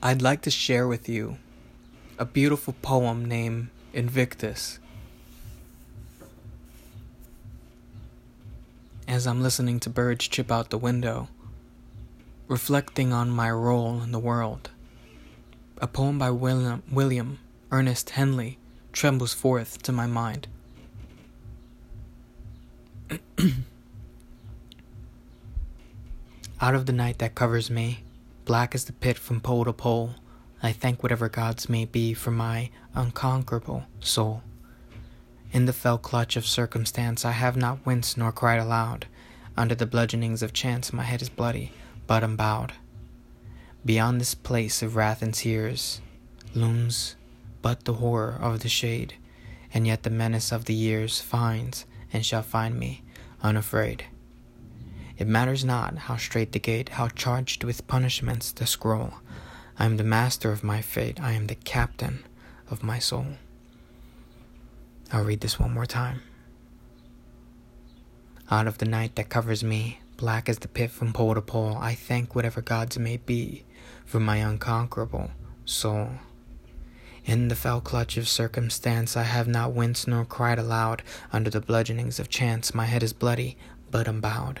I'd like to share with you a beautiful poem named Invictus. As I'm listening to birds chip out the window, reflecting on my role in the world, a poem by William, William Ernest Henley trembles forth to my mind. Out of the night that covers me, black as the pit from pole to pole, I thank whatever gods may be for my unconquerable soul. In the fell clutch of circumstance, I have not winced nor cried aloud. Under the bludgeonings of chance, my head is bloody, but I'm bowed. Beyond this place of wrath and tears looms but the horror of the shade, and yet the menace of the years finds and shall find me unafraid. It matters not how strait the gate, how charged with punishments the scroll. I am the master of my fate, I am the captain of my soul. I'll read this one more time. Out of the night that covers me, black as the pit from pole to pole, I thank whatever gods may be for my unconquerable soul. In the fell clutch of circumstance, I have not winced nor cried aloud. Under the bludgeonings of chance, my head is bloody, but I'm bowed.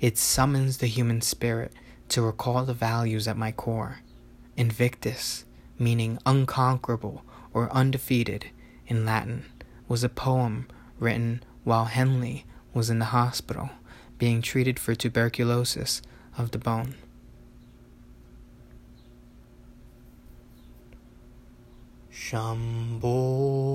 It summons the human spirit to recall the values at my core. Invictus, meaning unconquerable or undefeated in Latin, was a poem written while Henley was in the hospital being treated for tuberculosis of the bone. Shambho